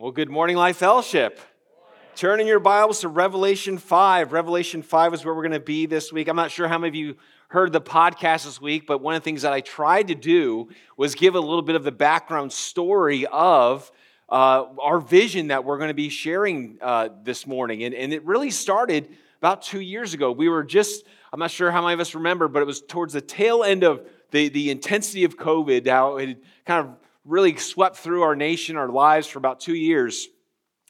Well, good morning, Life Fellowship. Turning your Bibles to Revelation 5. Revelation 5 is where we're going to be this week. I'm not sure how many of you heard the podcast this week, but one of the things that I tried to do was give a little bit of the background story of uh, our vision that we're going to be sharing uh, this morning. And, and it really started about two years ago. We were just, I'm not sure how many of us remember, but it was towards the tail end of the, the intensity of COVID, how it kind of really swept through our nation, our lives for about two years.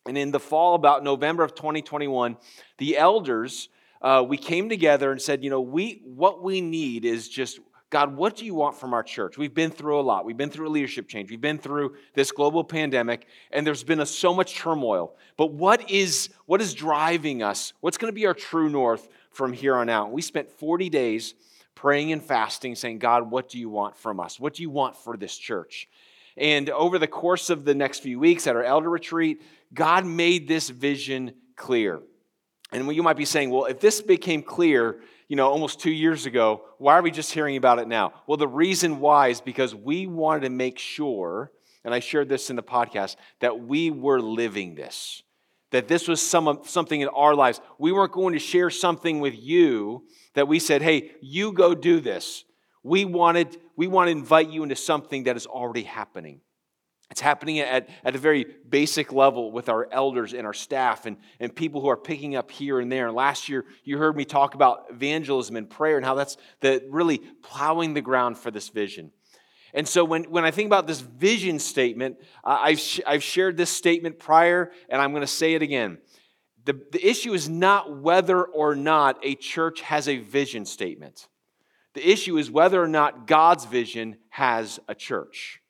And in the fall, about November of 2021, the elders, uh, we came together and said, you know, we what we need is just God, what do you want from our church? We've been through a lot. We've been through a leadership change. We've been through this global pandemic, and there's been a, so much turmoil. But what is what is driving us? What's going to be our true north from here on out? We spent 40 days praying and fasting, saying, God, what do you want from us? What do you want for this church? And over the course of the next few weeks at our elder retreat, God made this vision clear. And you might be saying, well, if this became clear, you know, almost two years ago, why are we just hearing about it now? Well, the reason why is because we wanted to make sure, and I shared this in the podcast, that we were living this. That this was some, something in our lives. We weren't going to share something with you that we said, hey, you go do this. We wanted, we want to invite you into something that is already happening. It's happening at, at a very basic level with our elders and our staff and, and people who are picking up here and there. Last year, you heard me talk about evangelism and prayer and how that's the, really plowing the ground for this vision. And so when, when I think about this vision statement, I've, sh- I've shared this statement prior, and I'm going to say it again. The, the issue is not whether or not a church has a vision statement. The issue is whether or not God's vision has a church.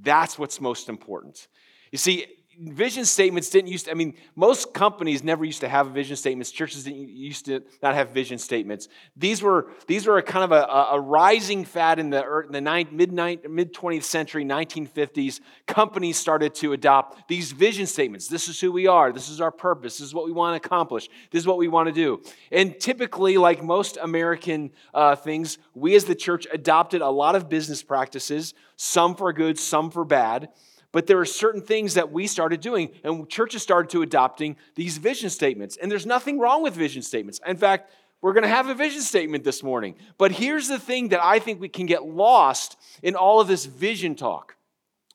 That's what's most important. You see, vision statements didn't used to, I mean, most companies never used to have vision statements. Churches didn't used to not have vision statements. These were, these were a kind of a, a rising fad in the, in the mid, mid 20th century, 1950s. Companies started to adopt these vision statements. This is who we are. This is our purpose. This is what we want to accomplish. This is what we want to do. And typically, like most American uh, things, we as the church adopted a lot of business practices, some for good, some for bad. But there are certain things that we started doing, and churches started to adopting these vision statements. And there's nothing wrong with vision statements. In fact, we're going to have a vision statement this morning. But here's the thing that I think we can get lost in all of this vision talk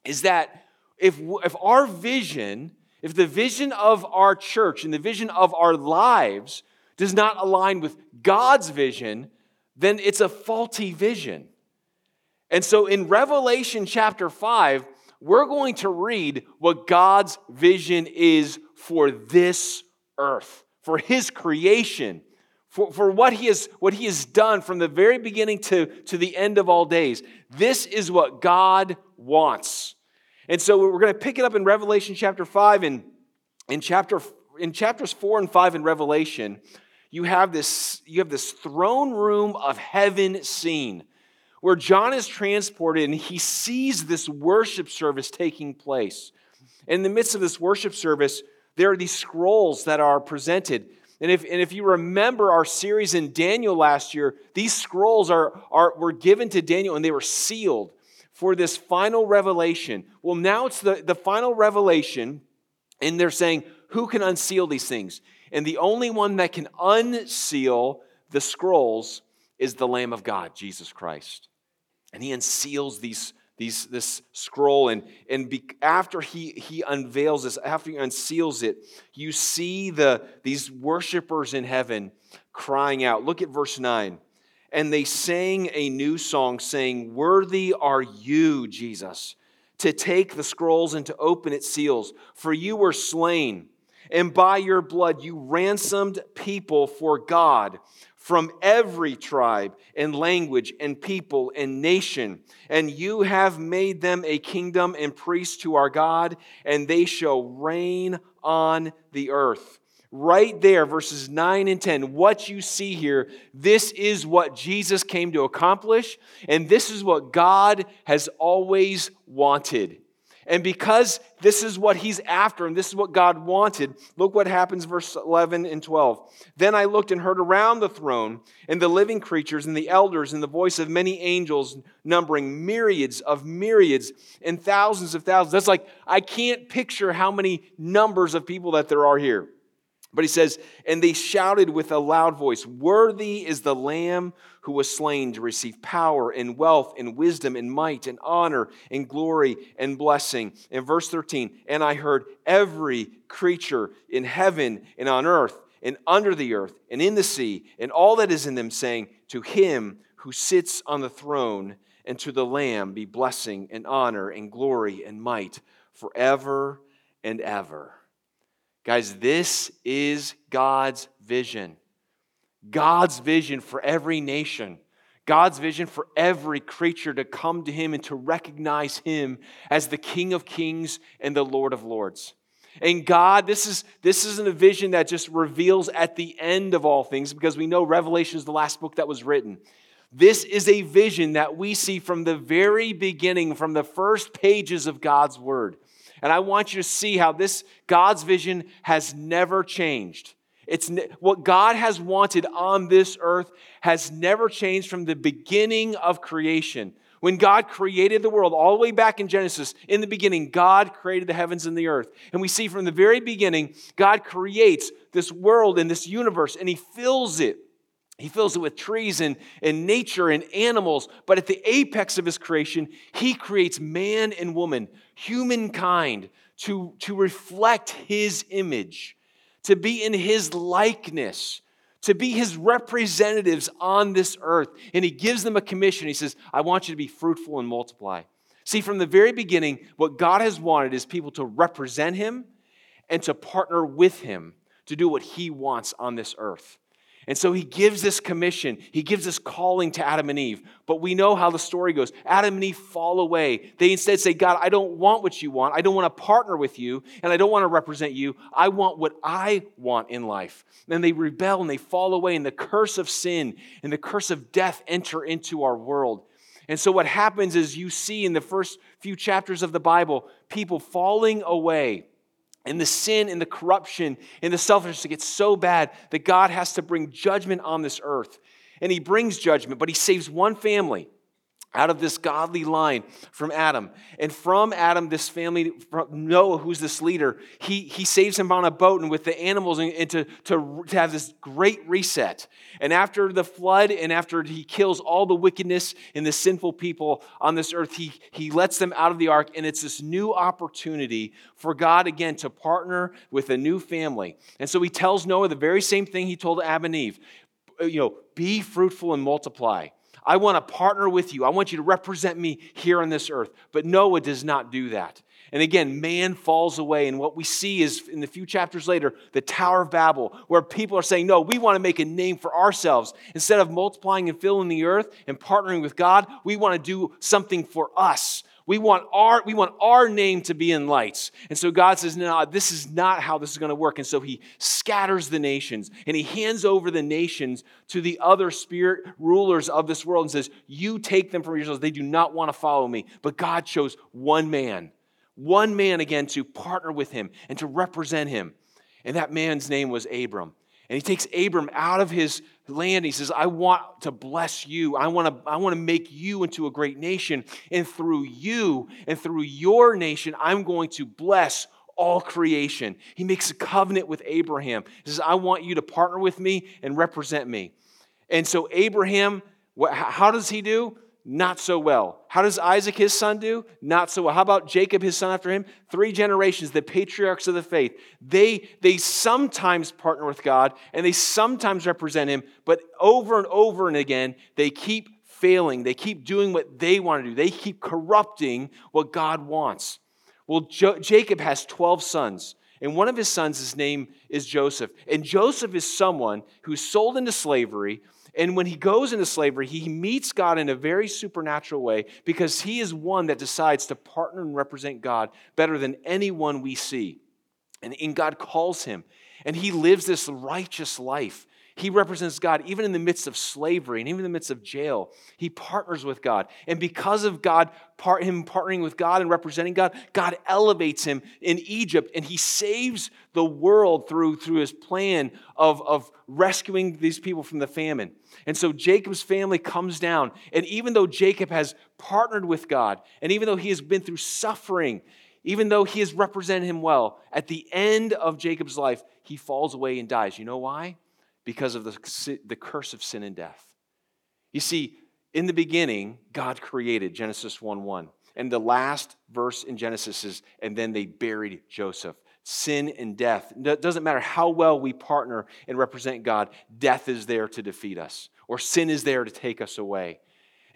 is that if, if our vision, if the vision of our church and the vision of our lives does not align with God's vision, then it's a faulty vision. And so in Revelation chapter 5, we're going to read what God's vision is for this earth, for His creation, for, for what, he has, what He has done from the very beginning to, to the end of all days. This is what God wants. And so we're going to pick it up in Revelation chapter 5 and in chapter in chapters 4 and 5 in Revelation, you have this you have this throne room of heaven scene where John is transported and he sees this worship service taking place. In the midst of this worship service, there are these scrolls that are presented. And if, and if you remember our series in Daniel last year, these scrolls are, are, were given to Daniel and they were sealed for this final revelation. Well, now it's the, the final revelation, and they're saying, who can unseal these things? And the only one that can unseal the scrolls is the Lamb of God, Jesus Christ and he unseals these, these, this scroll. And, and be, after he, he unveils this, after he unseals it, you see the, these worshipers in heaven crying out. Look at verse 9. And they sang a new song, saying, Worthy are you, Jesus, to take the scrolls and to open its seals, for you were slain. And by your blood you ransomed people for God from every tribe and language and people and nation. And you have made them a kingdom and priests to our God, and they shall reign on the earth. Right there, verses 9 and 10, what you see here, this is what Jesus came to accomplish, and this is what God has always wanted. And because this is what he's after and this is what God wanted, look what happens, verse 11 and 12. Then I looked and heard around the throne and the living creatures and the elders and the voice of many angels, numbering myriads of myriads and thousands of thousands. That's like, I can't picture how many numbers of people that there are here. But he says, and they shouted with a loud voice, Worthy is the Lamb who was slain to receive power and wealth and wisdom and might and honor and glory and blessing. In verse 13, and I heard every creature in heaven and on earth and under the earth and in the sea and all that is in them saying, To him who sits on the throne and to the Lamb be blessing and honor and glory and might forever and ever. Guys, this is God's vision. God's vision for every nation. God's vision for every creature to come to Him and to recognize Him as the King of Kings and the Lord of Lords. And God, this, is, this isn't a vision that just reveals at the end of all things, because we know Revelation is the last book that was written. This is a vision that we see from the very beginning, from the first pages of God's Word. And I want you to see how this God's vision has never changed. It's what God has wanted on this earth has never changed from the beginning of creation. When God created the world, all the way back in Genesis, in the beginning, God created the heavens and the earth. And we see from the very beginning, God creates this world and this universe, and He fills it. He fills it with trees and, and nature and animals. But at the apex of His creation, He creates man and woman humankind to, to reflect his image, to be in his likeness, to be his representatives on this earth. And he gives them a commission. He says, I want you to be fruitful and multiply. See, from the very beginning, what God has wanted is people to represent him and to partner with him to do what he wants on this earth. And so he gives this commission, he gives this calling to Adam and Eve. But we know how the story goes. Adam and Eve fall away. They instead say, God, I don't want what you want. I don't want to partner with you, and I don't want to represent you. I want what I want in life. Then they rebel and they fall away, and the curse of sin and the curse of death enter into our world. And so what happens is you see in the first few chapters of the Bible people falling away and the sin and the corruption and the selfishness gets so bad that God has to bring judgment on this earth. And he brings judgment, but he saves one family out of this godly line from Adam. And from Adam, this family, Noah, who's this leader, he, he saves him on a boat and with the animals and, and to, to, to have this great reset. And after the flood and after he kills all the wickedness and the sinful people on this earth, he, he lets them out of the ark. And it's this new opportunity for God again to partner with a new family. And so he tells Noah the very same thing he told Adam and Eve. You know, be fruitful and multiply. I want to partner with you. I want you to represent me here on this earth. But Noah does not do that. And again, man falls away. And what we see is in the few chapters later, the Tower of Babel, where people are saying, No, we want to make a name for ourselves. Instead of multiplying and filling the earth and partnering with God, we want to do something for us. We want our, we want our name to be in lights. And so God says, no, this is not how this is going to work. And so he scatters the nations and he hands over the nations to the other spirit rulers of this world and says, You take them from yourselves. They do not want to follow me. But God chose one man, one man again to partner with him and to represent him. And that man's name was Abram. And he takes Abram out of his land. He says, I want to bless you. I want to, I want to make you into a great nation. And through you and through your nation, I'm going to bless all creation. He makes a covenant with Abraham. He says, I want you to partner with me and represent me. And so, Abraham, what, how does he do? Not so well. How does Isaac, his son, do? Not so well. How about Jacob, his son, after him? Three generations, the patriarchs of the faith. They, they sometimes partner with God and they sometimes represent him, but over and over and again, they keep failing. They keep doing what they want to do. They keep corrupting what God wants. Well, jo- Jacob has 12 sons. And one of his sons, his name is Joseph. And Joseph is someone who's sold into slavery, and when he goes into slavery, he meets God in a very supernatural way because he is one that decides to partner and represent God better than anyone we see. And, God calls him, and he lives this righteous life. He represents God even in the midst of slavery and even in the midst of jail. He partners with God. And because of God, part, him partnering with God and representing God, God elevates him in Egypt and he saves the world through, through his plan of, of rescuing these people from the famine. And so Jacob's family comes down. And even though Jacob has partnered with God, and even though he has been through suffering, even though he has represented him well, at the end of Jacob's life, he falls away and dies. You know why? Because of the, the curse of sin and death. You see, in the beginning, God created, Genesis 1 1. And the last verse in Genesis is, and then they buried Joseph. Sin and death. It doesn't matter how well we partner and represent God, death is there to defeat us, or sin is there to take us away.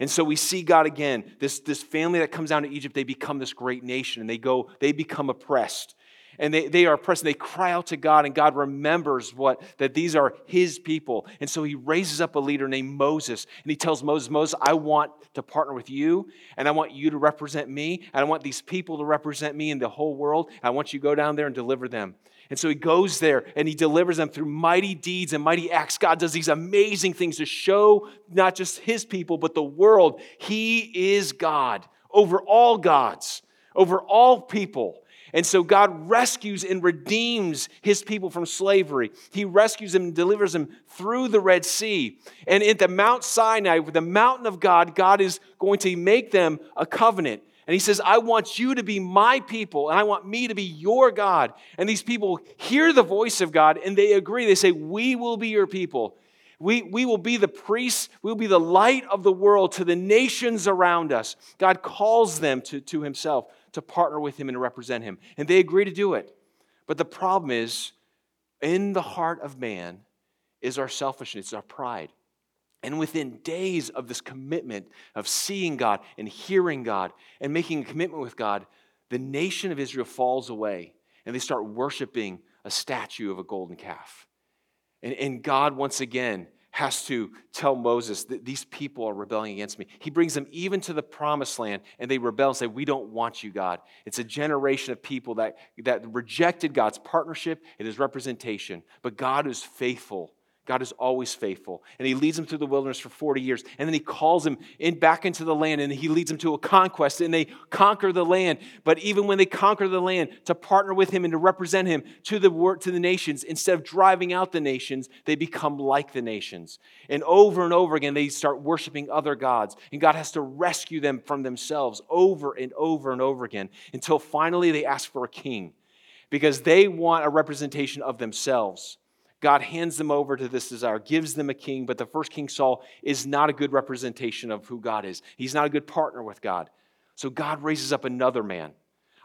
And so we see God again. This, this family that comes down to Egypt, they become this great nation and they go, they become oppressed and they, they are oppressed and they cry out to God, and God remembers what that these are his people. And so he raises up a leader named Moses, and he tells Moses, Moses, I want to partner with you, and I want you to represent me, and I want these people to represent me in the whole world. I want you to go down there and deliver them. And so he goes there and he delivers them through mighty deeds and mighty acts. God does these amazing things to show not just his people, but the world. He is God over all gods, over all people. And so God rescues and redeems his people from slavery. He rescues them and delivers them through the Red Sea. And at the Mount Sinai, the mountain of God, God is going to make them a covenant. And he says, I want you to be my people, and I want me to be your God. And these people hear the voice of God and they agree. They say, We will be your people. We, we will be the priests. We will be the light of the world to the nations around us. God calls them to, to himself to partner with him and represent him. And they agree to do it. But the problem is, in the heart of man is our selfishness, our pride. And within days of this commitment of seeing God and hearing God and making a commitment with God, the nation of Israel falls away and they start worshiping a statue of a golden calf. And, and God, once again, has to tell Moses that these people are rebelling against me. He brings them even to the promised land and they rebel and say, We don't want you, God. It's a generation of people that, that rejected God's partnership and his representation. But God is faithful God is always faithful. And he leads them through the wilderness for 40 years. And then he calls them in back into the land and he leads them to a conquest and they conquer the land. But even when they conquer the land, to partner with him and to represent him to the to the nations, instead of driving out the nations, they become like the nations. And over and over again, they start worshiping other gods. And God has to rescue them from themselves over and over and over again until finally they ask for a king because they want a representation of themselves. God hands them over to this desire, gives them a king, but the first king, Saul, is not a good representation of who God is. He's not a good partner with God. So God raises up another man,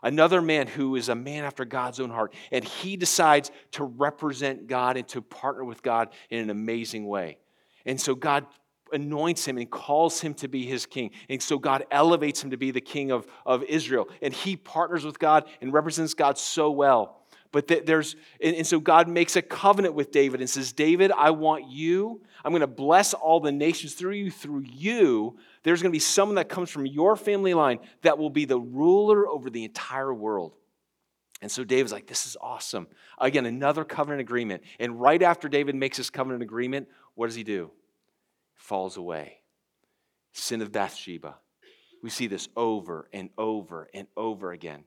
another man who is a man after God's own heart, and he decides to represent God and to partner with God in an amazing way. And so God anoints him and calls him to be his king. And so God elevates him to be the king of, of Israel. And he partners with God and represents God so well but there's, and so God makes a covenant with David and says, David, I want you. I'm going to bless all the nations through you. Through you, there's going to be someone that comes from your family line that will be the ruler over the entire world. And so David's like, this is awesome. Again, another covenant agreement. And right after David makes this covenant agreement, what does he do? Falls away. Sin of Bathsheba. We see this over and over and over again.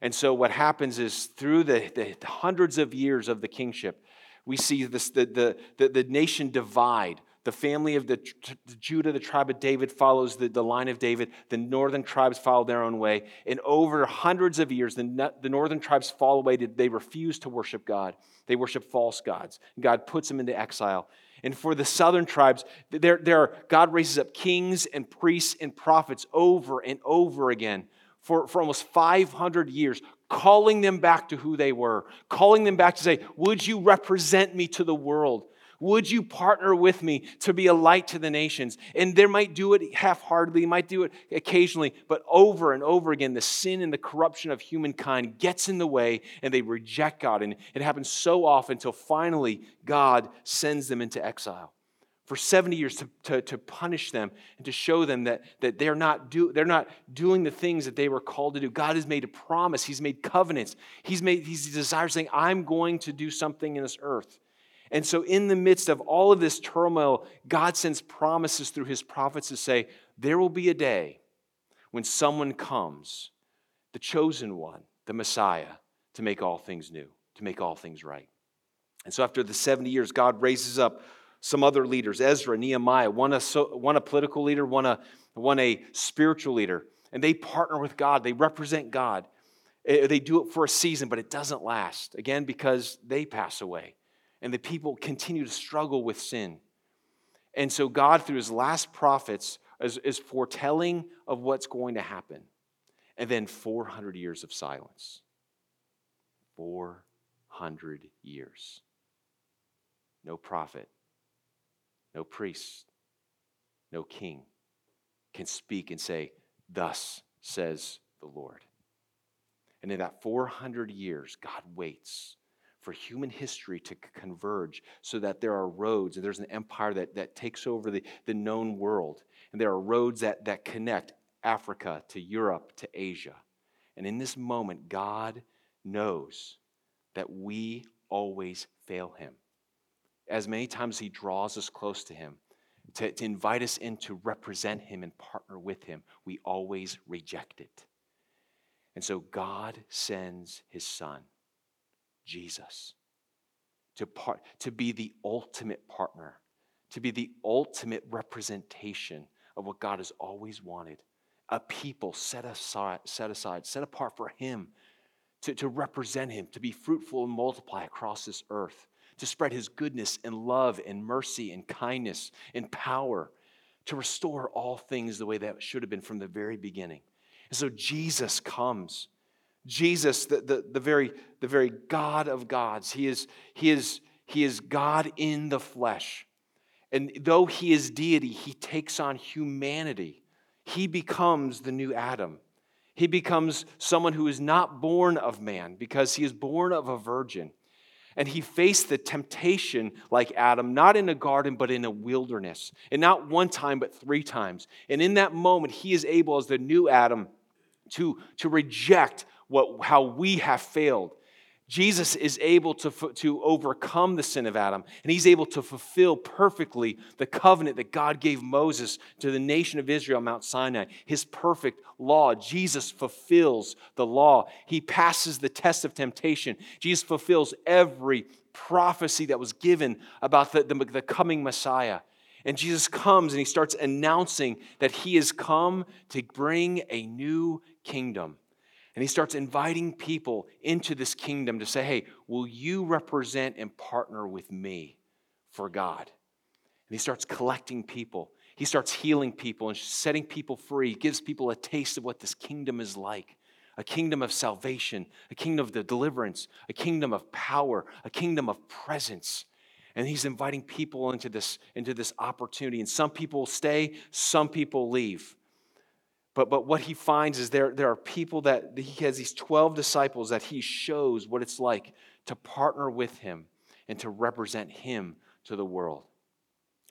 And so what happens is through the, the hundreds of years of the kingship, we see this, the, the, the, the nation divide. The family of the, the, Judah, the tribe of David, follows the, the line of David. The northern tribes follow their own way. And over hundreds of years, the, the northern tribes fall away. They refuse to worship God. They worship false gods. God puts them into exile. And for the southern tribes, there, there, God raises up kings and priests and prophets over and over again for, for almost 500 years, calling them back to who they were, calling them back to say, Would you represent me to the world? Would you partner with me to be a light to the nations? And they might do it half heartedly, might do it occasionally, but over and over again, the sin and the corruption of humankind gets in the way and they reject God. And it happens so often until finally God sends them into exile for 70 years to, to, to, punish them and to show them that, that they're, not do, they're not doing the things that they were called to do. God has made a promise, He's made covenants, He's made He's desires saying, I'm going to do something in this earth. And so, in the midst of all of this turmoil, God sends promises through his prophets to say, There will be a day when someone comes, the chosen one, the Messiah, to make all things new, to make all things right. And so, after the 70 years, God raises up some other leaders Ezra, Nehemiah, one a, one a political leader, one a, one a spiritual leader. And they partner with God, they represent God. Eh, they do it for a season, but it doesn't last. Again, because they pass away and the people continue to struggle with sin. And so, God, through his last prophets, is, is foretelling of what's going to happen. And then 400 years of silence. 400 years. No prophet, no priest, no king can speak and say, Thus says the Lord. And in that 400 years, God waits for human history to converge so that there are roads and there's an empire that, that takes over the, the known world. And there are roads that, that connect Africa to Europe to Asia. And in this moment, God knows that we always fail Him. As many times He draws us close to Him, to, to invite us in to represent Him and partner with Him, we always reject it. And so God sends His Son Jesus, to, part, to be the ultimate partner, to be the ultimate representation of what God has always wanted a people set aside, set aside, set apart for Him, to, to represent Him, to be fruitful and multiply across this earth, to spread His goodness and love and mercy and kindness and power, to restore all things the way that should have been from the very beginning. And so Jesus comes Jesus, the, the, the, very, the very God of gods, he is, he, is, he is God in the flesh. And though he is deity, he takes on humanity. He becomes the new Adam. He becomes someone who is not born of man because he is born of a virgin. And he faced the temptation like Adam, not in a garden, but in a wilderness. And not one time, but three times. And in that moment, he is able, as the new Adam, to, to reject what, how we have failed. Jesus is able to, to overcome the sin of Adam, and he's able to fulfill perfectly the covenant that God gave Moses to the nation of Israel, Mount Sinai, his perfect law. Jesus fulfills the law. He passes the test of temptation. Jesus fulfills every prophecy that was given about the, the, the coming Messiah. And Jesus comes and he starts announcing that he has come to bring a new kingdom. And he starts inviting people into this kingdom to say, hey, will you represent and partner with me for God? And he starts collecting people. He starts healing people and setting people free. He gives people a taste of what this kingdom is like a kingdom of salvation, a kingdom of the deliverance, a kingdom of power, a kingdom of presence. And he's inviting people into this, into this opportunity. And some people stay, some people leave. But, but what he finds is there, there are people that he has these 12 disciples that he shows what it's like to partner with him and to represent him to the world.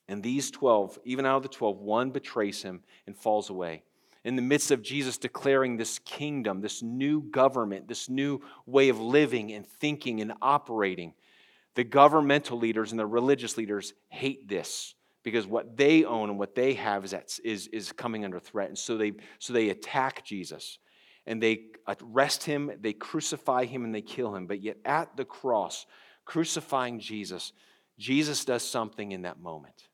And these 12, even out of the 12, one betrays him and falls away. In the midst of Jesus declaring this kingdom, this new government, this new way of living and thinking and operating, the governmental leaders and the religious leaders hate this because what they own and what they have is, at, is, is coming under threat. And so they, so they attack Jesus and they arrest him, they crucify him, and they kill him. But yet at the cross, crucifying Jesus, Jesus does something in that moment.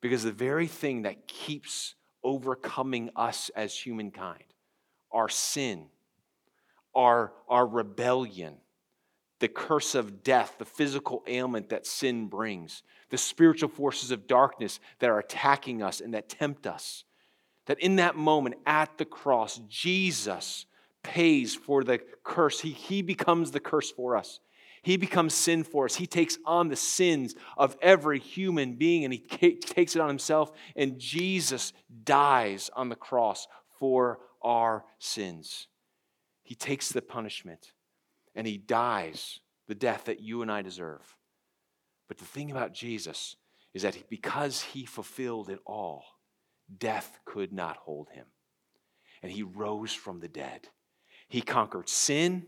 Because the very thing that keeps overcoming us as humankind, our sin, our, our rebellion, the curse of death, the physical ailment that sin brings, the spiritual forces of darkness that are attacking us and that tempt us. That in that moment at the cross, Jesus pays for the curse. He, he becomes the curse for us. He becomes sin for us. He takes on the sins of every human being and he takes it on himself. And Jesus dies on the cross for our sins. He takes the punishment and he dies the death that you and I deserve. But the thing about Jesus is that because he fulfilled it all, death could not hold him. And he rose from the dead. He conquered sin,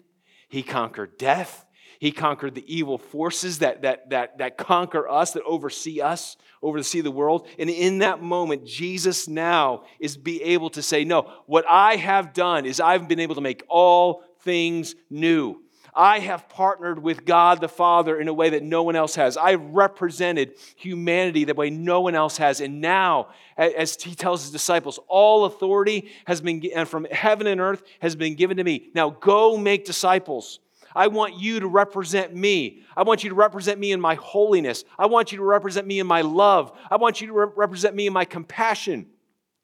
he conquered death, He conquered the evil forces that, that, that, that conquer us, that oversee us, oversee the world. And in that moment, Jesus now is be able to say, No, what I have done is I've been able to make all things new. I have partnered with God the Father in a way that no one else has. I've represented humanity the way no one else has. And now, as he tells his disciples, all authority has been and from heaven and earth has been given to me. Now go make disciples. I want you to represent me. I want you to represent me in my holiness. I want you to represent me in my love. I want you to re- represent me in my compassion,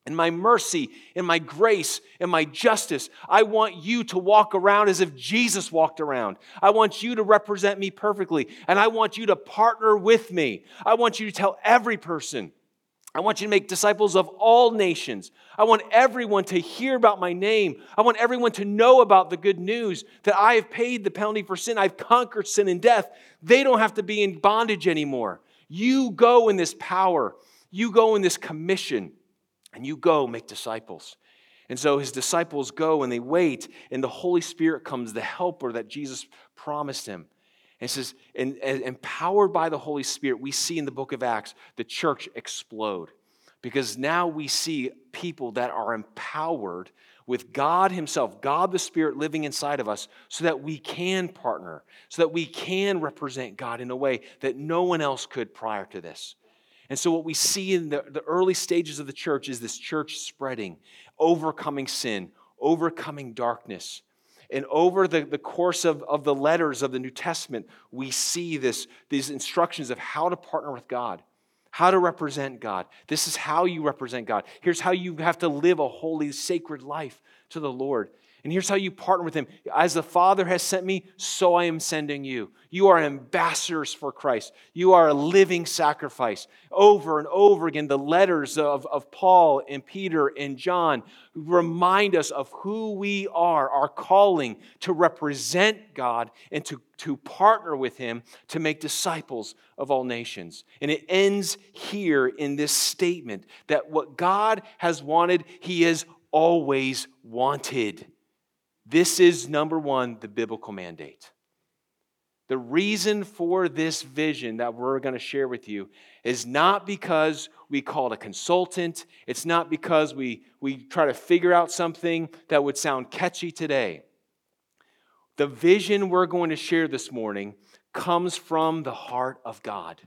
in my mercy, in my grace, in my justice. I want you to walk around as if Jesus walked around. I want you to represent me perfectly, and I want you to partner with me. I want you to tell every person I want you to make disciples of all nations. I want everyone to hear about my name. I want everyone to know about the good news that I have paid the penalty for sin. I've conquered sin and death. They don't have to be in bondage anymore. You go in this power, you go in this commission, and you go make disciples. And so his disciples go and they wait, and the Holy Spirit comes, the helper that Jesus promised him. And says, and, and empowered by the Holy Spirit, we see in the book of Acts the church explode. Because now we see people that are empowered with God Himself, God the Spirit living inside of us, so that we can partner, so that we can represent God in a way that no one else could prior to this. And so, what we see in the, the early stages of the church is this church spreading, overcoming sin, overcoming darkness, and over the, the course of, of the letters of the New Testament, we see this, these instructions of how to partner with God, how to represent God. This is how you represent God. Here's how you have to live a holy, sacred life to the Lord. And here's how you partner with him. As the Father has sent me, so I am sending you. You are ambassadors for Christ. You are a living sacrifice. Over and over again, the letters of, of Paul and Peter and John remind us of who we are, our calling to represent God and to, to partner with him to make disciples of all nations. And it ends here in this statement that what God has wanted, he has always wanted. This is number one, the biblical mandate. The reason for this vision that we're going to share with you is not because we called a consultant. It's not because we, we try to figure out something that would sound catchy today. The vision we're going to share this morning comes from the heart of God.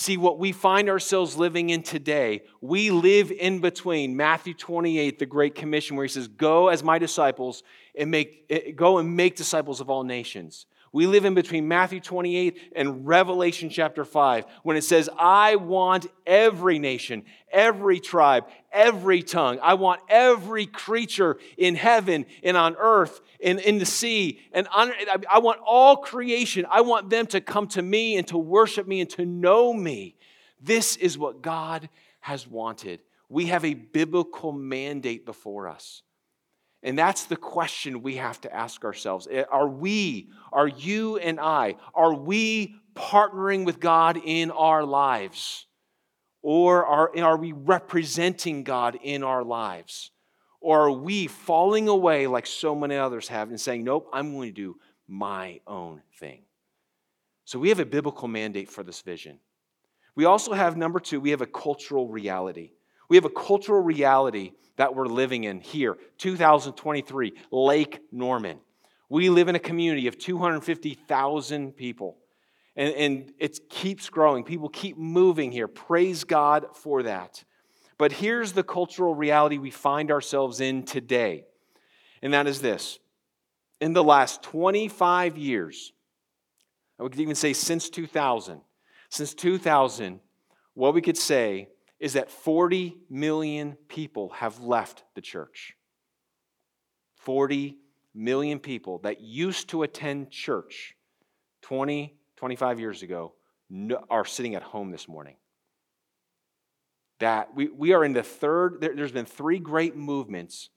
See, what we find ourselves living in today, we live in between Matthew 28, the Great Commission, where he says, Go as my disciples and make, eh, go and make disciples of all nations. We live in between Matthew 28 and Revelation chapter 5 when it says, I want every nation, every tribe, every tongue. I want every creature in heaven and on earth and in the sea. And I want all creation. I want them to come to me and to worship me and to know me. This is what God has wanted. We have a biblical mandate before us. And that's the question we have to ask ourselves. Eh, are we, are you and I, are we partnering with God in our lives? Or are, are we representing God in our lives? Or are we falling away like so many others have and saying, nope, I'm going to do my own thing? So we have a biblical mandate for this vision. We also have, number two, we have a cultural reality. We have a cultural reality that we're living in here, 2023, Lake Norman. We live in a community of 250,000 people, and, and it keeps growing. People keep moving here. Praise God for that. But here's the cultural reality we find ourselves in today, and that is this. In the last 25 years, I would even say since 2000, since 2000, what we could say is that 40 million people have left the church. 40 million people that used to attend church 20, 25 years ago are sitting at home this morning. That we, we are in the third, there, has been three great movements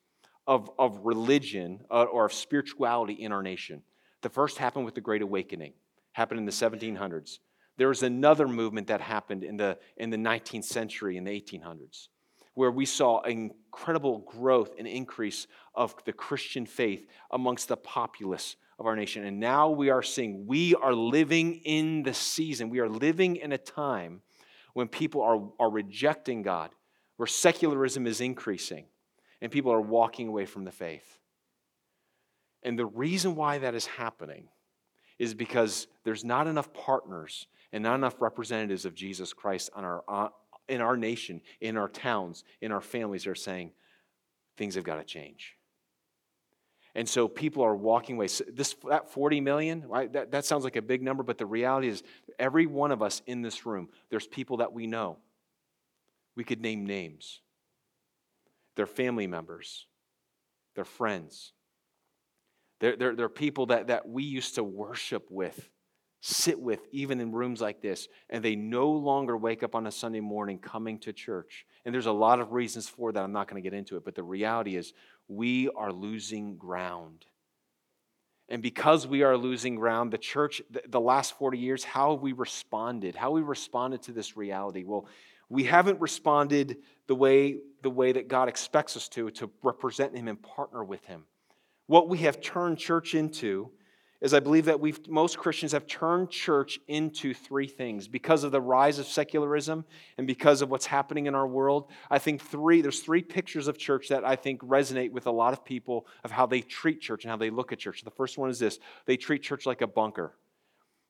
of, of religion uh, or of spirituality in our nation. The first happened with the Great Awakening, happened in the 1700s. There was another movement that happened in the, in the 19th century, in the 1800s, where we saw incredible growth and increase of the Christian faith amongst the populace of our nation. And now we are seeing, we are living in the season. We are living in a time when people are, are rejecting God, where secularism is increasing, and people are walking away from the faith. And the reason why that is happening is because there's not enough partners and not enough representatives of Jesus Christ on our, uh, in our nation, in our towns, in our families are saying things have got to change. And so people are walking away. So this that 40 million, right, that, that sounds like a big number, but the reality is every one of us in this room, there's people that we know. We could name names. They're family members, they're friends. They're, they're, they're people that, that we used to worship with sit with, even in rooms like this, and they no longer wake up on a Sunday morning coming to church. And there's a lot of reasons for that. I'm not going to get into it, but the reality is we are losing ground. And because we are losing ground, the church, the last 40 years, how have we responded? How we responded to this reality? Well, we haven't responded the way, the way that God expects us to, to represent Him and partner with Him. What we have turned church into is I believe that we most Christians have turned church into three things because of the rise of secularism and because of what's happening in our world. I think three there's three pictures of church that I think resonate with a lot of people of how they treat church and how they look at church. The first one is this: they treat church like a bunker.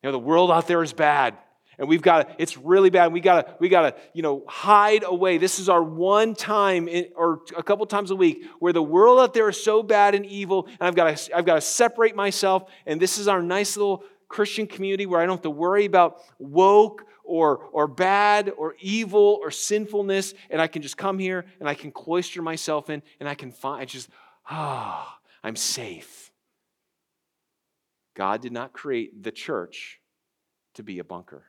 You know, the world out there is bad and we've got to, it's really bad. We got to, we got to, you know, hide away. This is our one time in, or a couple times a week where the world out there is so bad and evil, and I've got to, I've got to separate myself. And this is our nice little Christian community where I don't have to worry about woke or, or bad or evil or sinfulness, and I can just come here and I can cloister myself in, and I can find just, ah, oh, I'm safe. God did not create the church to be a bunker.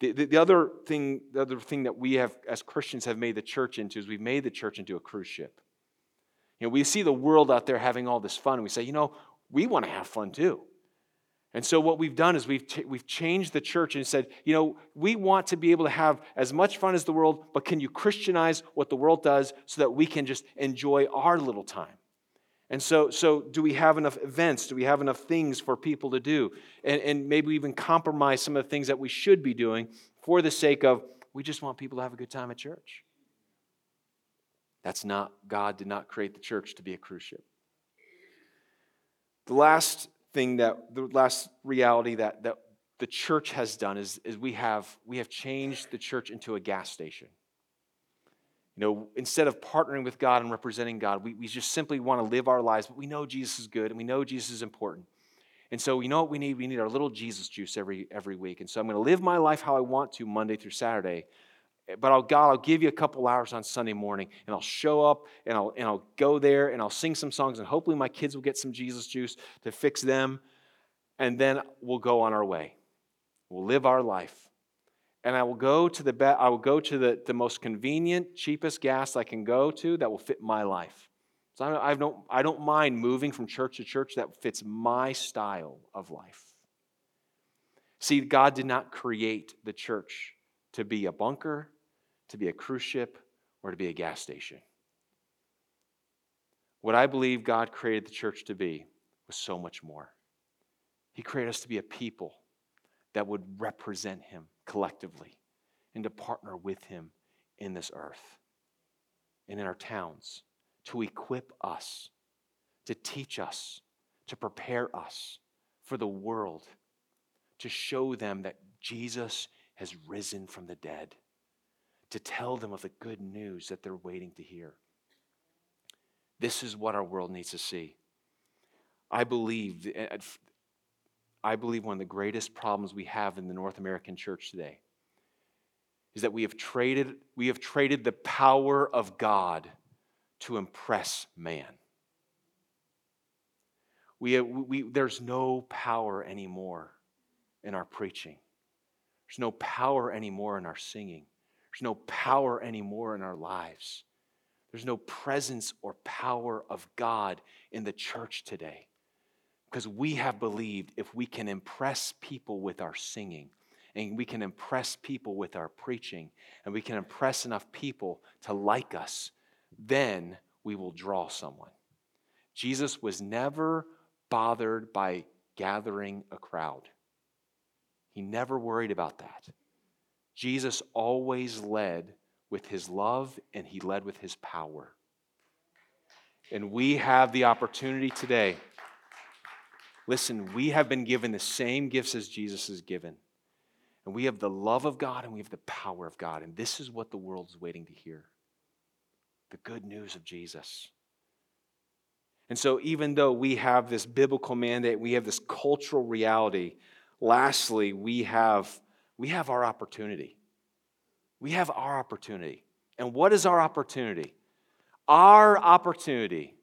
The, the, the, other thing, the other thing that we have as Christians have made the church into is we've made the church into a cruise ship. You know, we see the world out there having all this fun, and we say, you know, we want to have fun too. And so what we've done is we've, t- we've changed the church and said, you know, we want to be able to have as much fun as the world, but can you Christianize what the world does so that we can just enjoy our little time? And so, so do we have enough events? Do we have enough things for people to do? And, and maybe even compromise some of the things that we should be doing for the sake of we just want people to have a good time at church. That's not, God did not create the church to be a cruise ship. The last thing that, the last reality that, that the church has done is, is we, have, we have changed the church into a gas station. You know, instead of partnering with God and representing God, we, we just simply want to live our lives, but we know Jesus is good and we know Jesus is important. And so, you know what we need? We need our little Jesus juice every, every week. And so, I'm going to live my life how I want to Monday through Saturday. Eh, but I'll, God, I'll give you a couple hours on Sunday morning, and I'll show up, and I'll, and I'll go there, and I'll sing some songs, and hopefully my kids will get some Jesus juice to fix them. And then we'll go on our way. We'll live our life and I will go to the be- I will go to the, the most convenient, cheapest gas I can go to that will fit my life. So I, I, don't, I don't mind moving from church to church that fits my style of life. See, God did not create the church to be a bunker, to be a cruise ship, or to be a gas station. What I believe God created the church to be was so much more. He created us to be a people that would represent Him collectively and to partner with Him in this earth and in our towns to equip us, to teach us, to prepare us for the world, to show them that Jesus has risen from the dead, to tell them of the good news that they're waiting to hear. This is what our world needs to see. I believe eh, eh, I believe one of the greatest problems we have in the North American church today is that we have traded, we have traded the power of God to impress man. We, uh, we, there's no power anymore in our preaching. There's no power anymore in our singing. There's no power anymore in our lives. There's no presence or power of God in the church today. Because we have believed if we can impress people with our singing, and we can impress people with our preaching, and we can impress enough people to like us, then we will draw someone. Jesus was never bothered by gathering a crowd. He never worried about that. Jesus always led with his love and he led with his power. And we have the opportunity today. Listen, we have been given the same gifts as Jesus has given. And we have the love of God and we have the power of God. And this is what the world is waiting to hear the good news of Jesus. And so, even though we have this biblical mandate, we have this cultural reality, lastly, we have, we have our opportunity. We have our opportunity. And what is our opportunity? Our opportunity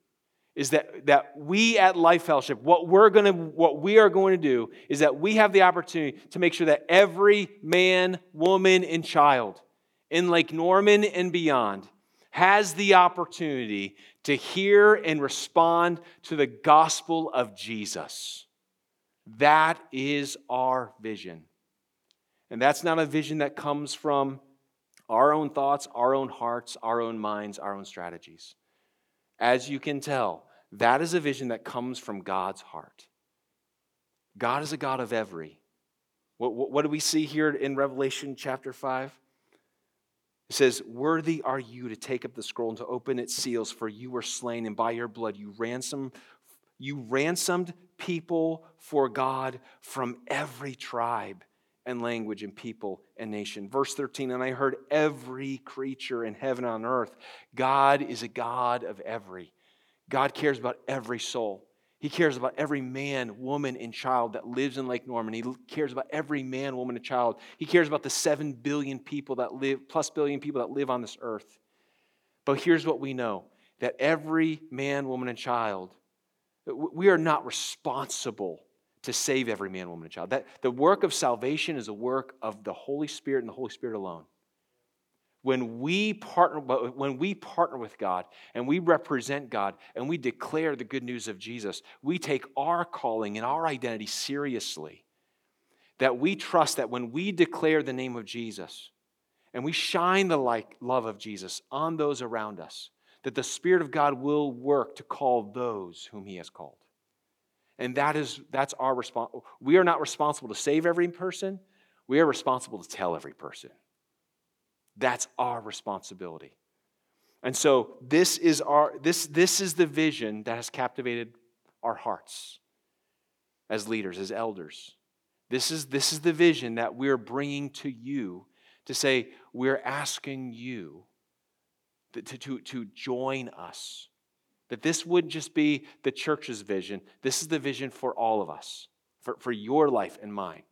is that, that we at Life Fellowship, what we're gonna, what we are going to do is that we have the opportunity to make sure that every man, woman, and child in Lake Norman and beyond has the opportunity to hear and respond to the gospel of Jesus. That is our vision. And that's not a vision that comes from our own thoughts, our own hearts, our own minds, our own strategies. As you can tell, that is a vision that comes from God's heart. God is a God of every. What, what, what do we see here in Revelation chapter 5? It says, Worthy are you to take up the scroll and to open its seals, for you were slain, and by your blood you ransomed, you ransomed people for God from every tribe and language and people and nation. Verse 13, and I heard every creature in heaven and on earth. God is a God of every. God cares about every soul. He cares about every man, woman, and child that lives in Lake Norman. He cares about every man, woman, and child. He cares about the 7 billion people that live, plus billion people that live on this earth. But here's what we know that every man, woman, and child, we are not responsible to save every man, woman, and child. That the work of salvation is a work of the Holy Spirit and the Holy Spirit alone when we partner when we partner with God and we represent God and we declare the good news of Jesus, we take our calling and our identity seriously. That we trust that when we declare the name of Jesus and we shine the like love of Jesus on those around us, that the Spirit of God will work to call those whom He has called. And that is that's our response. We are not responsible to save every person. We are responsible to tell every person. That's our responsibility. And so this is our this this is the vision that has captivated our hearts as leaders, as elders. This is this is the vision that we're bringing to you to say we're asking you to, to, to join us. That this wouldn't just be the church's vision, this is the vision for all of us, for, for your life and mine.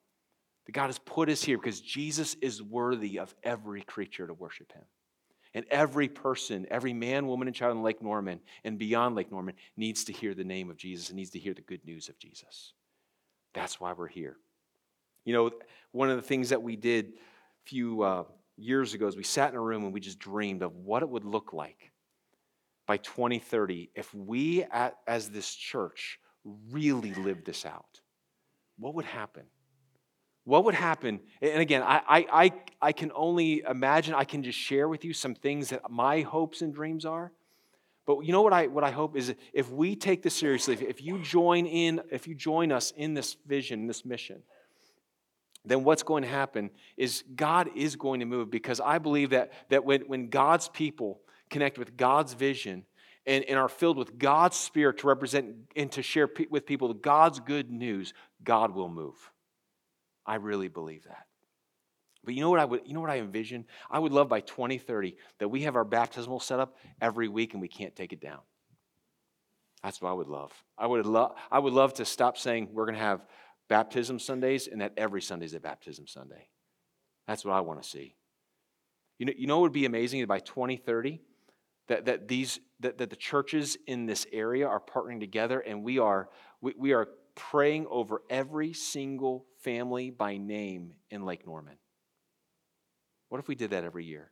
That God has put us here because Jesus is worthy of every creature to worship him. And every person, every man, woman, and child in Lake Norman and beyond Lake Norman needs to hear the name of Jesus and needs to hear the good news of Jesus. That's why we're here. You know, one of the things that we did a few uh, years ago is we sat in a room and we just dreamed of what it would look like by 2030 if we, at, as this church, really lived this out. What would happen? what would happen? And again, I, I, I can only imagine, I can just share with you some things that my hopes and dreams are. But you know what I, what I hope is if we take this seriously, if you join in, if you join us in this vision, this mission, then what's going to happen is God is going to move because I believe that, that when, when God's people connect with God's vision and, and are filled with God's spirit to represent and to share with people God's good news, God will move. I really believe that. But you know what I would you know what I envision? I would love by 2030 that we have our baptismal set up every week and we can't take it down. That's what I would love. I would love I would love to stop saying we're going to have baptism Sundays and that every Sunday is a baptism Sunday. That's what I want to see. You know, you know what would be amazing by 2030? That, that these that, that the churches in this area are partnering together and we are we, we are praying over every single family by name in Lake Norman. What if we did that every year?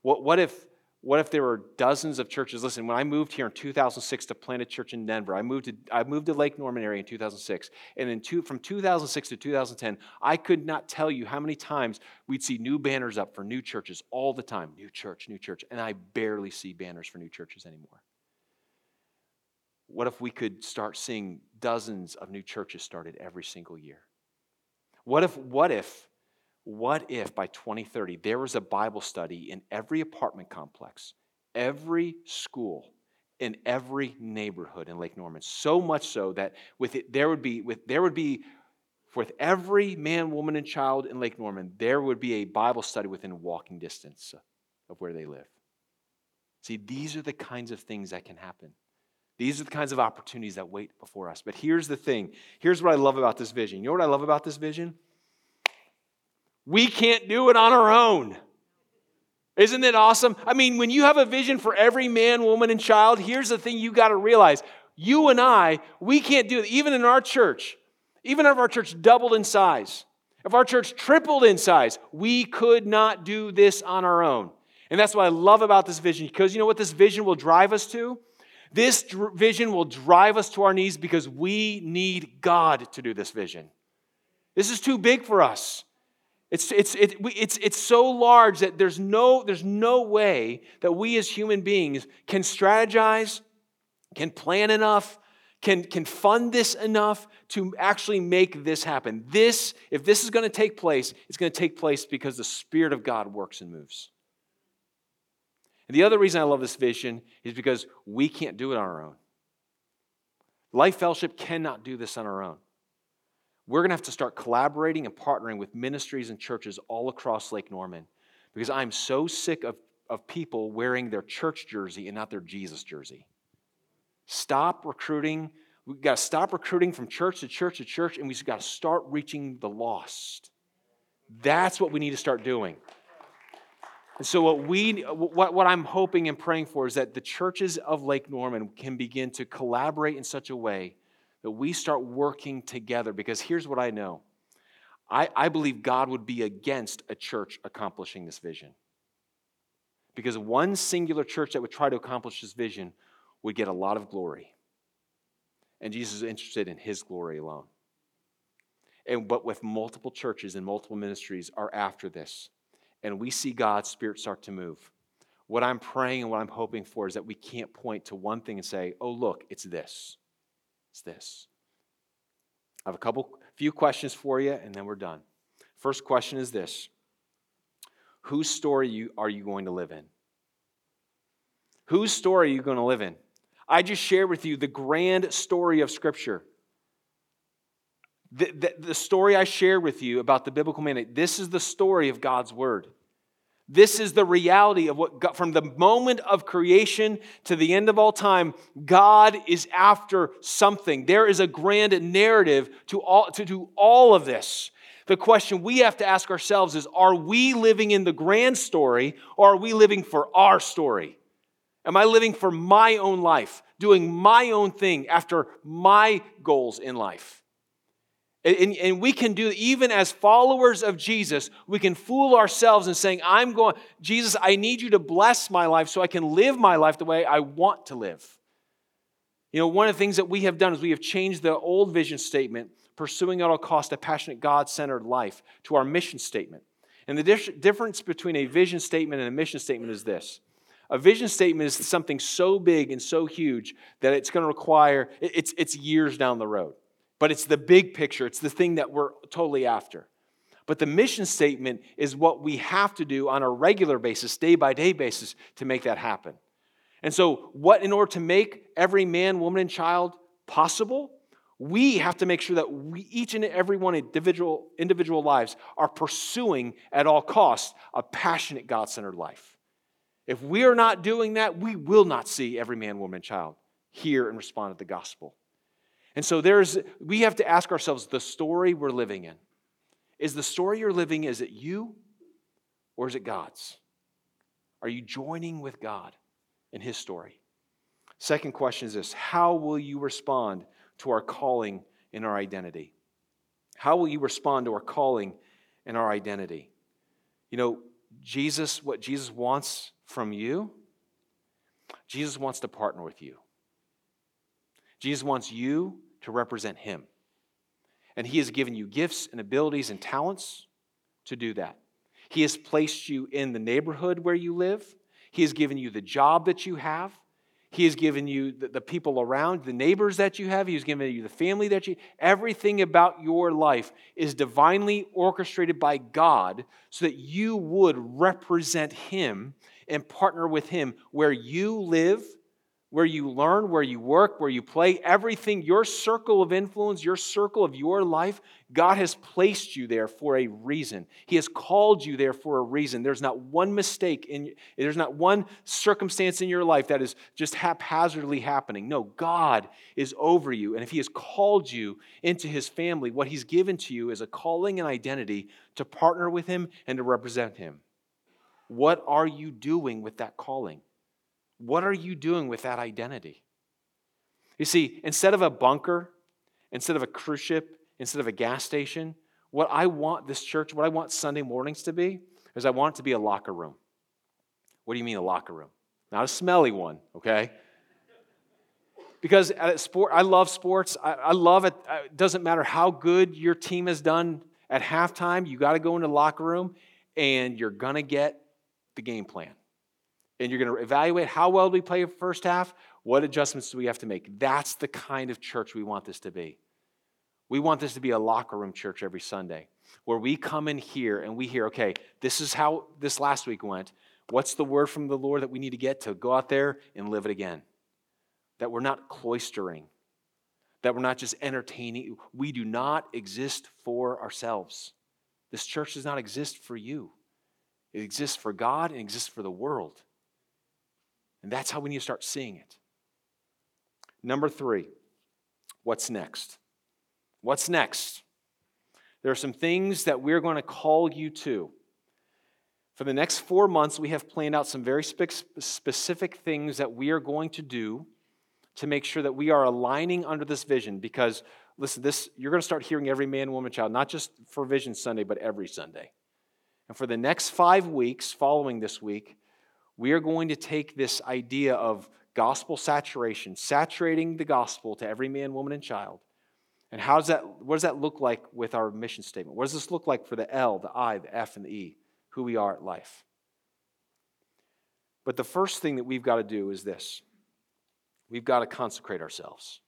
What, what, if, what if there were dozens of churches? Listen, when I moved here in 2006 to plant a church in Denver, I moved to, I moved to Lake Norman area in 2006. And in two, from 2006 to 2010, I could not tell you how many times we'd see new banners up for new churches all the time. New church, new church. And I barely see banners for new churches anymore What if we could start seeing dozens of new churches started every single year? What if, what if, what if by 2030 there was a Bible study in every apartment complex, every school, in every neighborhood in Lake Norman? So much so that with it, there would be with there would be with every man, woman, and child in Lake Norman, there would be a Bible study within walking distance of where they live. See, these are the kinds of things that can happen. These are the kinds of opportunities that wait before us. But here's the thing here's what I love about this vision. You know what I love about this vision? We can't do it on our own. Isn't it awesome? I mean, when you have a vision for every man, woman, and child, here's the thing you got to realize. You and I, we can't do it. Even in our church, even if our church doubled in size, if our church tripled in size, we could not do this on our own. And that's what I love about this vision, because you know what this vision will drive us to? This dr- vision will drive us to our knees because we need God to do this vision. This is too big for us. It's, it's, it, it's, it's so large that there's no, there's no way that we as human beings can strategize, can plan enough, can, can fund this enough to actually make this happen. This, if this is going to take place, it's going to take place because the Spirit of God works and moves. And the other reason I love this vision is because we can't do it on our own. Life Fellowship cannot do this on our own. We're going to have to start collaborating and partnering with ministries and churches all across Lake Norman because I'm so sick of, of people wearing their church jersey and not their Jesus jersey. Stop recruiting. We've got to stop recruiting from church to church to church, and we've got to start reaching the lost. That's what we need to start doing. And so, what, we, what, what I'm hoping and praying for is that the churches of Lake Norman can begin to collaborate in such a way that we start working together. Because here's what I know I, I believe God would be against a church accomplishing this vision. Because one singular church that would try to accomplish this vision would get a lot of glory. And Jesus is interested in his glory alone. And but with multiple churches and multiple ministries are after this, and we see God's Spirit start to move. What I'm praying and what I'm hoping for is that we can't point to one thing and say, oh, look, it's this. It's this. I have a couple, few questions for you, and then we're done. First question is this Whose story are you going to live in? Whose story are you going to live in? I just shared with you the grand story of Scripture. The, the, the, story I shared with you about the biblical mandate, this is the story of God's Word. This is the reality of what God, from the moment of creation to the end of all time, God is after something. There is a grand narrative to all, to do all of this. The question we have to ask ourselves is Are we living in the grand story or are we living for our story? Am I living for my own life, doing my own thing after my goals in life? And, and, we can do, even as followers of Jesus, we can fool ourselves in saying, I'm going, Jesus, I need you to bless my life so I can live my life the way I want to live. You know, one of the things that we have done is we have changed the old vision statement, pursuing at all cost a passionate, God centered life, to our mission statement. And the difference between a vision statement and a mission statement is this a vision statement is something so big and so huge that it's going to require, it's, it's years down the road but it's the big picture, it's the thing that we're totally after. But the mission statement is what we have to do on a regular basis, day by day basis, to make that happen. And so, what in order to make every man, woman, and child possible, we have to make sure that we, each and every one individual individual lives are pursuing at all costs a passionate God-centered life. If we are not doing that, we will not see every man, woman, and child hear and respond to the gospel. And so there's we have to ask ourselves the story we're living in. Is the story you're living is it you or is it God's? Are you joining with God in his story? Second question is this, how will you respond to our calling in our identity? How will you respond to our calling and our identity? You know, Jesus, what Jesus wants from you, Jesus wants to partner with you. Jesus wants you to represent him. And he has given you gifts and abilities and talents to do that. He has placed you in the neighborhood where you live. He has given you the job that you have. He has given you the, the, people around, the neighbors that you have. He has given you the family that you Everything about your life is divinely orchestrated by God so that you would represent Him and partner with Him where you live where you learn, where you work, where you play, everything, your circle of influence, your circle of your life, God has placed you there for a reason. He has called you there for a reason. There's not one mistake in there's not one circumstance in your life that is just haphazardly happening. No, God is over you. And if He has called you into His family, what He's given to you is a calling and identity to partner with Him and to represent Him. What are you doing with that calling? What are you doing with that identity? You see, instead of a bunker, instead of a cruise ship, instead of a gas station, what I want this church, what I want Sunday mornings to be, is I want it to be a locker room. What do you mean a locker room? Not a smelly one, okay? Because at sport, I love sports. I, I love it. Uh, it doesn't matter how good your team has done at halftime, you got to go into the locker room and you're to get the game plan and you're going to evaluate how well we play first half? What adjustments do we have to make? That's the kind of church we want this to be. We want this to be a locker room church every Sunday where we come in here and we hear, okay, this is how this last week went. What's the word from the Lord that we need to get to go out there and live it again? That we're not cloistering, that we're not just entertaining. We do not exist for ourselves. This church does not exist for you, it exists for God and exists for the world. And that's how we need to start seeing it. Number three, what's next? What's next? There are some things that we're going to call you to. For the next four months, we have planned out some very specific things that we are going to do to make sure that we are aligning under this vision. Because, listen, this you're going to start hearing every man, woman, child, not just for Vision Sunday, but every Sunday. And for the next five weeks following this week, we are going to take this idea of gospel saturation, saturating the gospel to every man, woman, and child. And how does that, what does that look like with our mission statement? What does this look like for the L, the I, the F, and the E, who we are at life? But the first thing that we've got to do is this we've got to consecrate ourselves.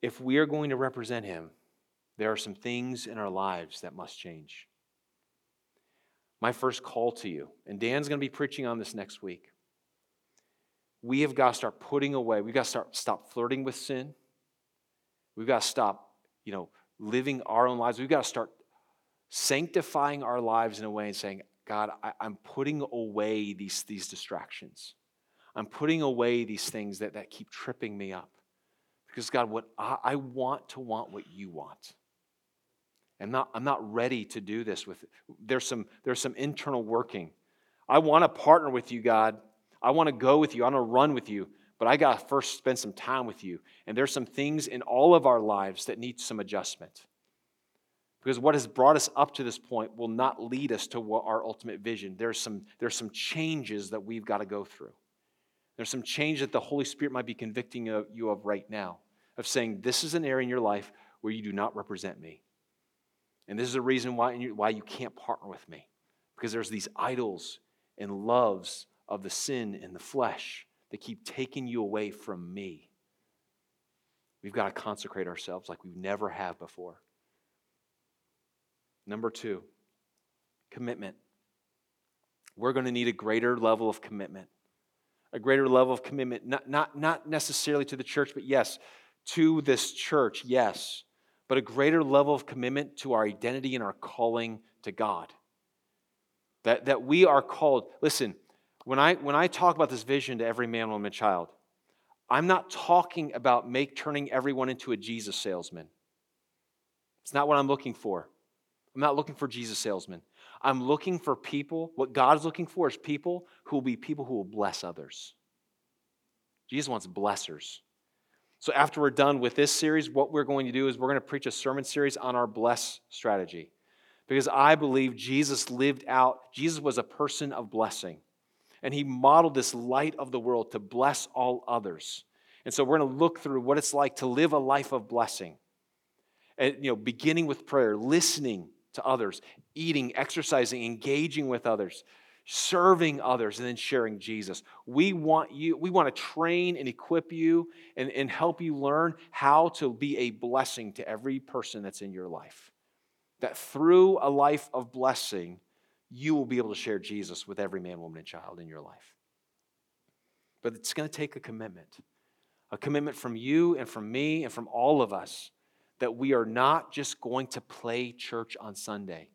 If we are going to represent Him, there are some things in our lives that must change my first call to you, and Dan's going to be preaching on this next week. We have got to start putting away, we've got to start stop flirting with sin. We've got to stop, you know, living our own lives. We've got to start sanctifying our lives in a way and saying, God, I, am putting away these, these distractions. I'm putting away these things that, that keep tripping me up. Because, God, what I, I want to want what you want. I'm not, I'm not ready to do this with there's some there's some internal working. I want to partner with you, God. I want to go with you. I want to run with you, but I got to first spend some time with you. And there's some things in all of our lives that need some adjustment. Because what has brought us up to this point will not lead us to what our ultimate vision. There's some, there's some changes that we've got to go through. There's some change that the Holy Spirit might be convicting you of right now, of saying, This is an area in your life where you do not represent me. And this is a reason why you, why you can't partner with me. Because there's these idols and loves of the sin in the flesh that keep taking you away from me. We've got to consecrate ourselves like we never have before. Number two, commitment. We're going to need a greater level of commitment. A greater level of commitment, not, not, not necessarily to the church, but yes, to this church, yes but a greater level of commitment to our identity and our calling to God. That, that we are called. Listen, when I, when I talk about this vision to every man, woman, and child, I'm not talking about make turning everyone into a Jesus salesman. It's not what I'm looking for. I'm not looking for Jesus salesmen. I'm looking for people. What God's looking for is people who will be people who will bless others. Jesus wants blessers. So, after we're done with this series, what we're going to do is we're going to preach a sermon series on our bless strategy. Because I believe Jesus lived out, Jesus was a person of blessing. And he modeled this light of the world to bless all others. And so we're going to look through what it's like to live a life of blessing. And, you know, beginning with prayer, listening to others, eating, exercising, engaging with others, serving others, and then sharing Jesus. We want you, we want to train and equip you and, and help you learn how to be a blessing to every person that's in your life. That through a life of blessing, you will be able to share Jesus with every man, woman, and child in your life. But it's going to take a commitment a commitment from you and from me and from all of us that we are not just going to play church on Sunday,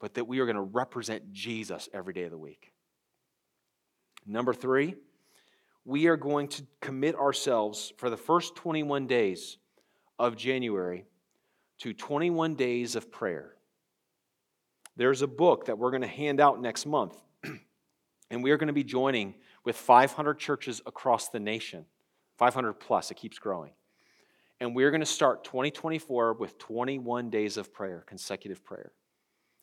but that we are going to represent Jesus every day of the week. Number three, we are going to commit ourselves for the first 21 days of January to 21 days of prayer. There's a book that we're going to hand out next month, and we are going to be joining with 500 churches across the nation, 500 plus, it keeps growing. And we're going to start 2024 with 21 days of prayer, consecutive prayer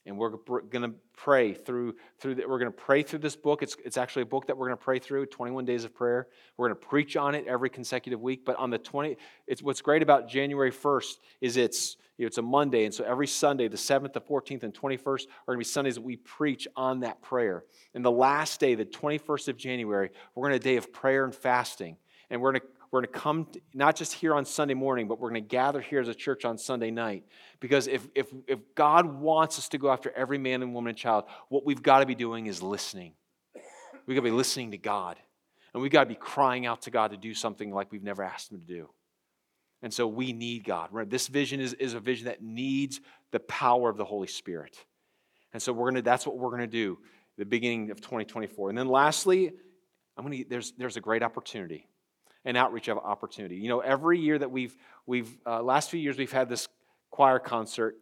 and we're going to pray through through we're going to pray through this book. It's, it's actually a book that we're going to pray through 21 days of prayer. We're going to preach on it every consecutive week but on the 20 it's what's great about january 1st is it's you know, it's a monday and so every sunday the 7th the 14th and 21st are going to be sundays that we preach on that prayer. And the last day the 21st of january we're going to a day of prayer and fasting. And we're going to we're going to come not just here on Sunday morning, but we're going to gather here as a church on Sunday night. Because if, if, if God wants us to go after every man and woman and child, what we've got to be doing is listening. We've got to be listening to God. And we've got to be crying out to God to do something like we've never asked Him to do. And so we need God. This vision is, is a vision that needs the power of the Holy Spirit. And so we're gonna, that's what we're going to do the beginning of 2024. And then lastly, I'm gonna, there's, there's a great opportunity an outreach of opportunity. You know, every year that we've, we've uh, last few years, we've had this choir concert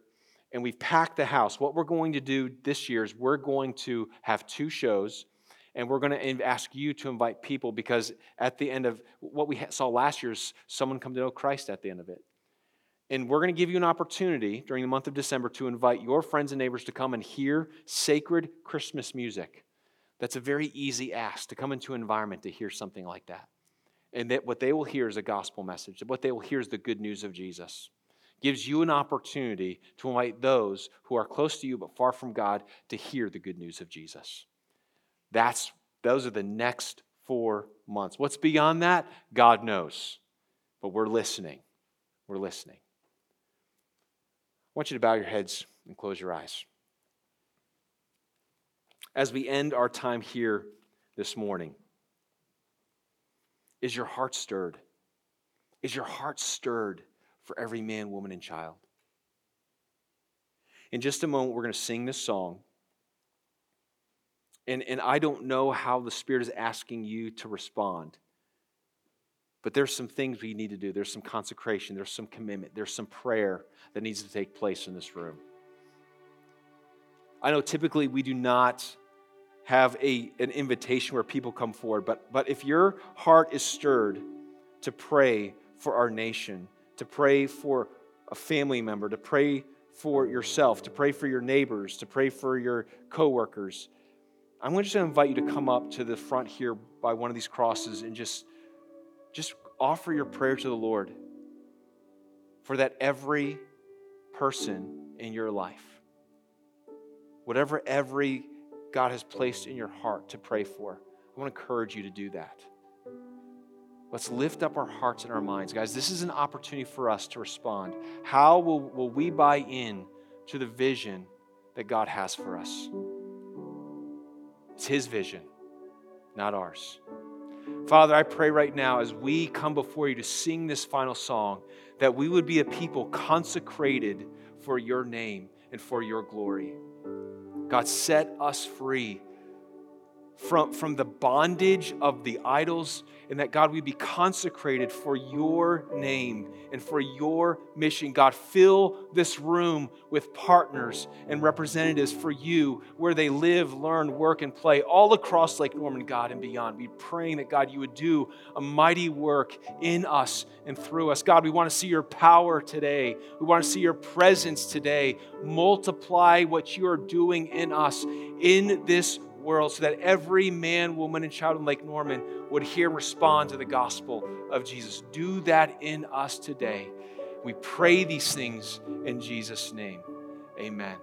and we've packed the house. What we're going to do this year is we're going to have two shows and we're going to ask you to invite people because at the end of what we saw last year is someone come to know Christ at the end of it. And we're going to give you an opportunity during the month of December to invite your friends and neighbors to come and hear sacred Christmas music. That's a very easy ask to come into an environment to hear something like that. And that what they will hear is a gospel message. What they will hear is the good news of Jesus. Gives you an opportunity to invite those who are close to you but far from God to hear the good news of Jesus. That's those are the next four months. What's beyond that? God knows. But we're listening. We're listening. I want you to bow your heads and close your eyes. As we end our time here this morning, is your heart stirred? Is your heart stirred for every man, woman, and child? In just a moment, we're going to sing this song. And, and I don't know how the Spirit is asking you to respond. But there's some things we need to do. There's some consecration, there's some commitment, there's some prayer that needs to take place in this room. I know typically we do not have a, an invitation where people come forward. But, but if your heart is stirred to pray for our nation, to pray for a family member, to pray for yourself, to pray for your neighbors, to pray for your coworkers, I'm just going to invite you to come up to the front here by one of these crosses and just, just offer your prayer to the Lord for that every person in your life. Whatever every God has placed in your heart to pray for. I want to encourage you to do that. Let's lift up our hearts and our minds. Guys, this is an opportunity for us to respond. How will, will we buy in to the vision that God has for us? It's His vision, not ours. Father, I pray right now as we come before you to sing this final song that we would be a people consecrated for your name and for your glory. God, set us free from, from the bondage of the idols, and that God, we be consecrated for your name and for your mission. God, fill this room with partners and representatives for you where they live, learn, work, and play all across Lake Norman, God, and beyond. We're praying that, God, you would do a mighty work in us and through us. God, we want to see your power today. We want to see your presence today. Multiply what you are doing in us in this world so that every man, woman, and child in Lake Norman would hear and respond to the gospel of Jesus. Do that in us today. We pray these things in Jesus' name. Amen.